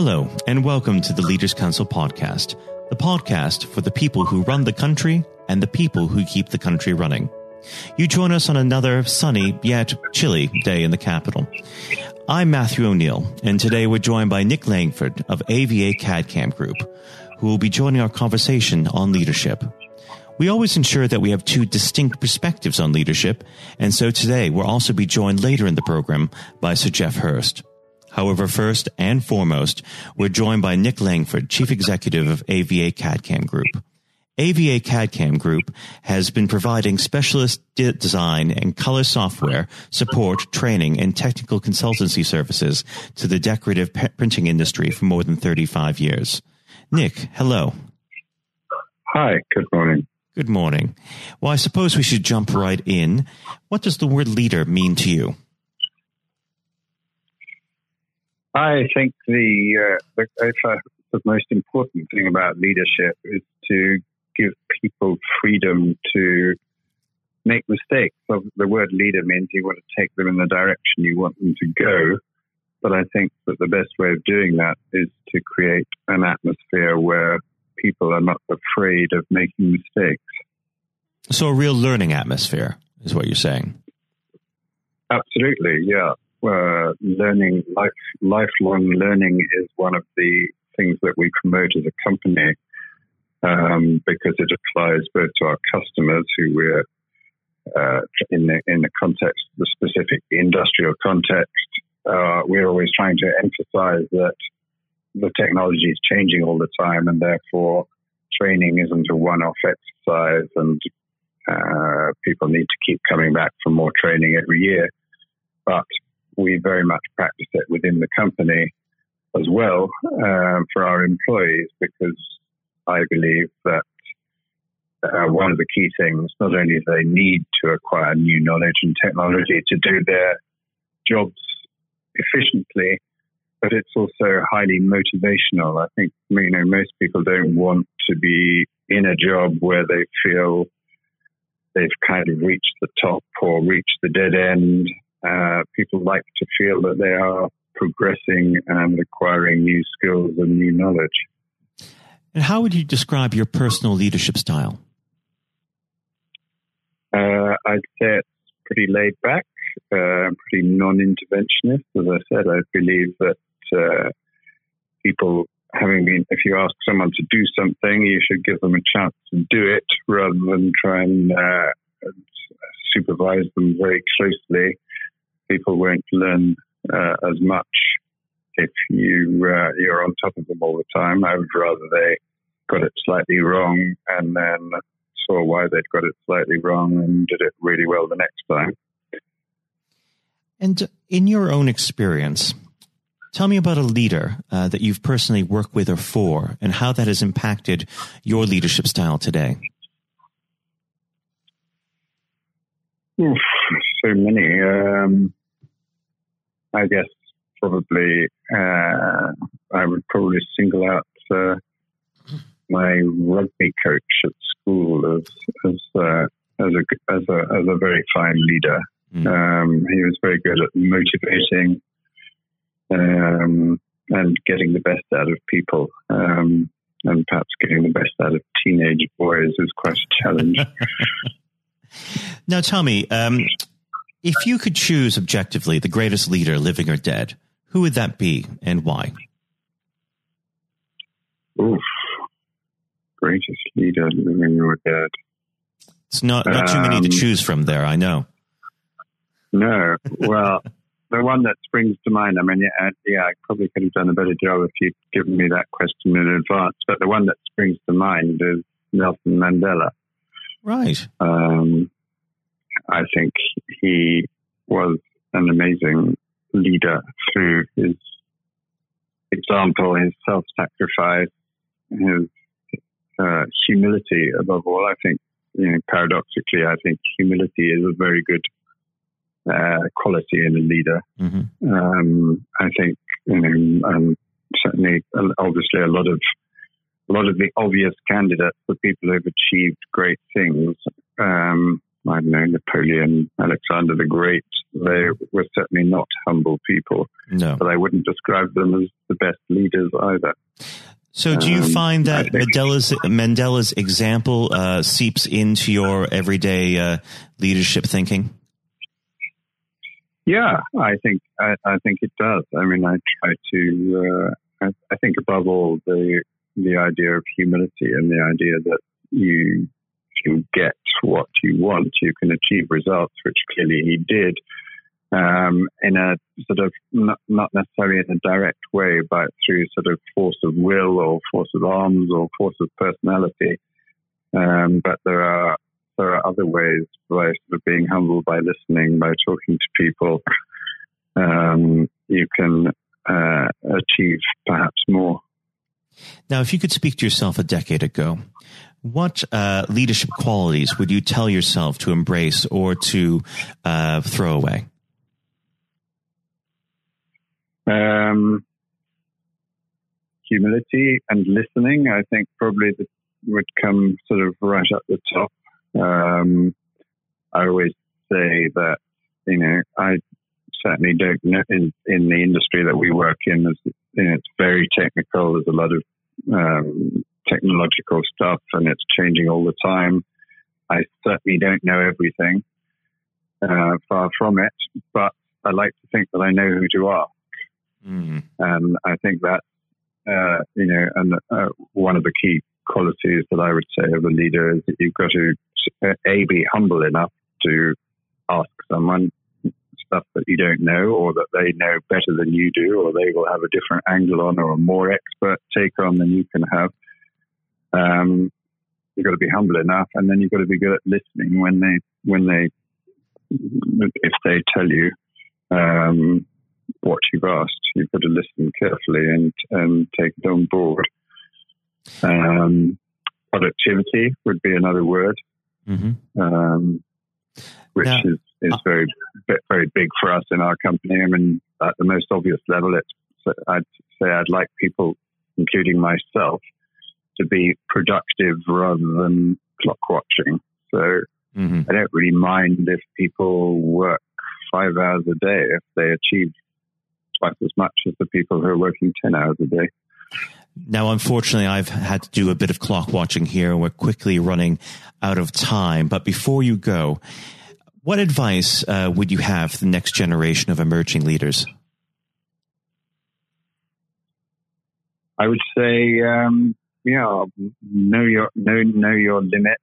Hello, and welcome to the Leaders Council podcast, the podcast for the people who run the country and the people who keep the country running. You join us on another sunny yet chilly day in the capital. I'm Matthew O'Neill, and today we're joined by Nick Langford of AVA CAD/CAM Group, who will be joining our conversation on leadership. We always ensure that we have two distinct perspectives on leadership, and so today we'll also be joined later in the program by Sir Geoff Hurst. However, first and foremost, we're joined by Nick Langford, Chief Executive of AVA CAD/CAM Group. AVA CAD/CAM Group has been providing specialist de- design and color software support, training, and technical consultancy services to the decorative p- printing industry for more than 35 years. Nick, hello. Hi, good morning. Good morning. Well, I suppose we should jump right in. What does the word leader mean to you? I think the, uh, the, the most important thing about leadership is to give people freedom to make mistakes. So the word leader means you want to take them in the direction you want them to go. But I think that the best way of doing that is to create an atmosphere where people are not afraid of making mistakes. So, a real learning atmosphere is what you're saying. Absolutely, yeah uh, learning, life, lifelong learning is one of the things that we promote as a company um, because it applies both to our customers who we're uh, in the in the context, the specific industrial context. Uh, we're always trying to emphasize that the technology is changing all the time, and therefore training isn't a one-off exercise, and uh, people need to keep coming back for more training every year. But we very much practice it within the company as well um, for our employees because I believe that uh, one of the key things, not only do they need to acquire new knowledge and technology to do their jobs efficiently, but it's also highly motivational. I think you know most people don't want to be in a job where they feel they've kind of reached the top or reached the dead end uh, people like to feel that they are progressing and acquiring new skills and new knowledge. And how would you describe your personal leadership style? Uh, I'd say it's pretty laid back, uh, pretty non interventionist. As I said, I believe that uh, people, having been, if you ask someone to do something, you should give them a chance to do it rather than try and uh, supervise them very closely people won't learn uh, as much if you uh, you're on top of them all the time. I would rather they got it slightly wrong and then saw why they'd got it slightly wrong and did it really well the next time. And in your own experience, tell me about a leader uh, that you've personally worked with or for, and how that has impacted your leadership style today. Oof, so many. Um, I guess probably uh, I would probably single out uh, my rugby coach at school as as uh, as a as a as a very fine leader. Mm. Um, he was very good at motivating um, and getting the best out of people. Um, and perhaps getting the best out of teenage boys is quite a challenge. now, tell me, um, if you could choose objectively the greatest leader, living or dead, who would that be and why? Oof. Greatest leader, living or dead. It's not, not too many to um, choose from there, I know. No. Well, the one that springs to mind, I mean, yeah, yeah, I probably could have done a better job if you'd given me that question in advance, but the one that springs to mind is Nelson Mandela. Right. Um, I think he was an amazing leader through his example, his self sacrifice, his uh, humility above all. I think, you know, paradoxically, I think humility is a very good uh, quality in a leader. Mm-hmm. Um, I think, you know, um, certainly, obviously, a lot of a lot of the obvious candidates for people who've achieved great things um, I don't know, Napoleon, Alexander the Great, they were certainly not humble people. No. But I wouldn't describe them as the best leaders either. So, do you um, find that Mandela's, Mandela's example uh, seeps into your everyday uh, leadership thinking? Yeah, I think I, I, think it does. I mean, I try to. Uh, I, I think above all the the idea of humility and the idea that you can get what you want, you can achieve results, which clearly he did um, in a sort of not, not, necessarily in a direct way, but through sort of force of will or force of arms or force of personality. Um, but there are there are other ways by sort of being humble, by listening, by talking to people. Um, you can uh, achieve perhaps more. Now, if you could speak to yourself a decade ago, what uh, leadership qualities would you tell yourself to embrace or to uh, throw away? Um, humility and listening, I think, probably would come sort of right at the top. Um, I always say that, you know, I certainly don't know in, in the industry that we work in, know, it's very technical. There's a lot of um, technological stuff and it's changing all the time. I certainly don't know everything, uh, far from it, but I like to think that I know who to ask. Mm. And I think that, uh, you know, and uh, one of the key qualities that I would say of a leader is that you've got to, A, be humble enough to ask someone stuff that you don't know or that they know better than you do or they will have a different angle on or a more expert take on than you can have. Um, you've got to be humble enough and then you've got to be good at listening when they, when they, if they tell you, um, what you've asked. You've got to listen carefully and, and take it on board. Um, productivity would be another word, mm-hmm. um, which yeah. is, is uh, very very big for us in our company. I mean, at the most obvious level, it's I'd say I'd like people, including myself, to be productive rather than clock watching. So mm-hmm. I don't really mind if people work five hours a day if they achieve twice as much as the people who are working 10 hours a day. Now, unfortunately, I've had to do a bit of clock watching here. We're quickly running out of time. But before you go, what advice uh, would you have for the next generation of emerging leaders? I would say, um, yeah, know your know know your limits.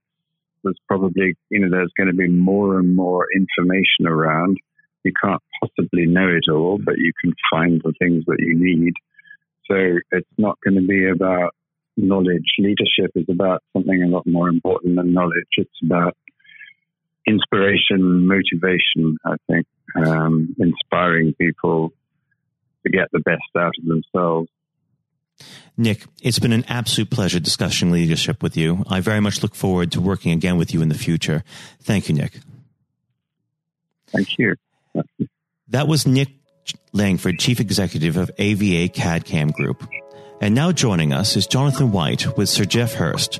There's probably you know there's going to be more and more information around you can't possibly know it all, but you can find the things that you need. So it's not going to be about knowledge. Leadership is about something a lot more important than knowledge. It's about inspiration, motivation, I think, um, inspiring people to get the best out of themselves. Nick, it's been an absolute pleasure discussing leadership with you. I very much look forward to working again with you in the future. Thank you, Nick. Thank you. That was Nick Langford, Chief Executive of AVA CAD CAM Group. And now joining us is Jonathan White with Sir Jeff Hurst.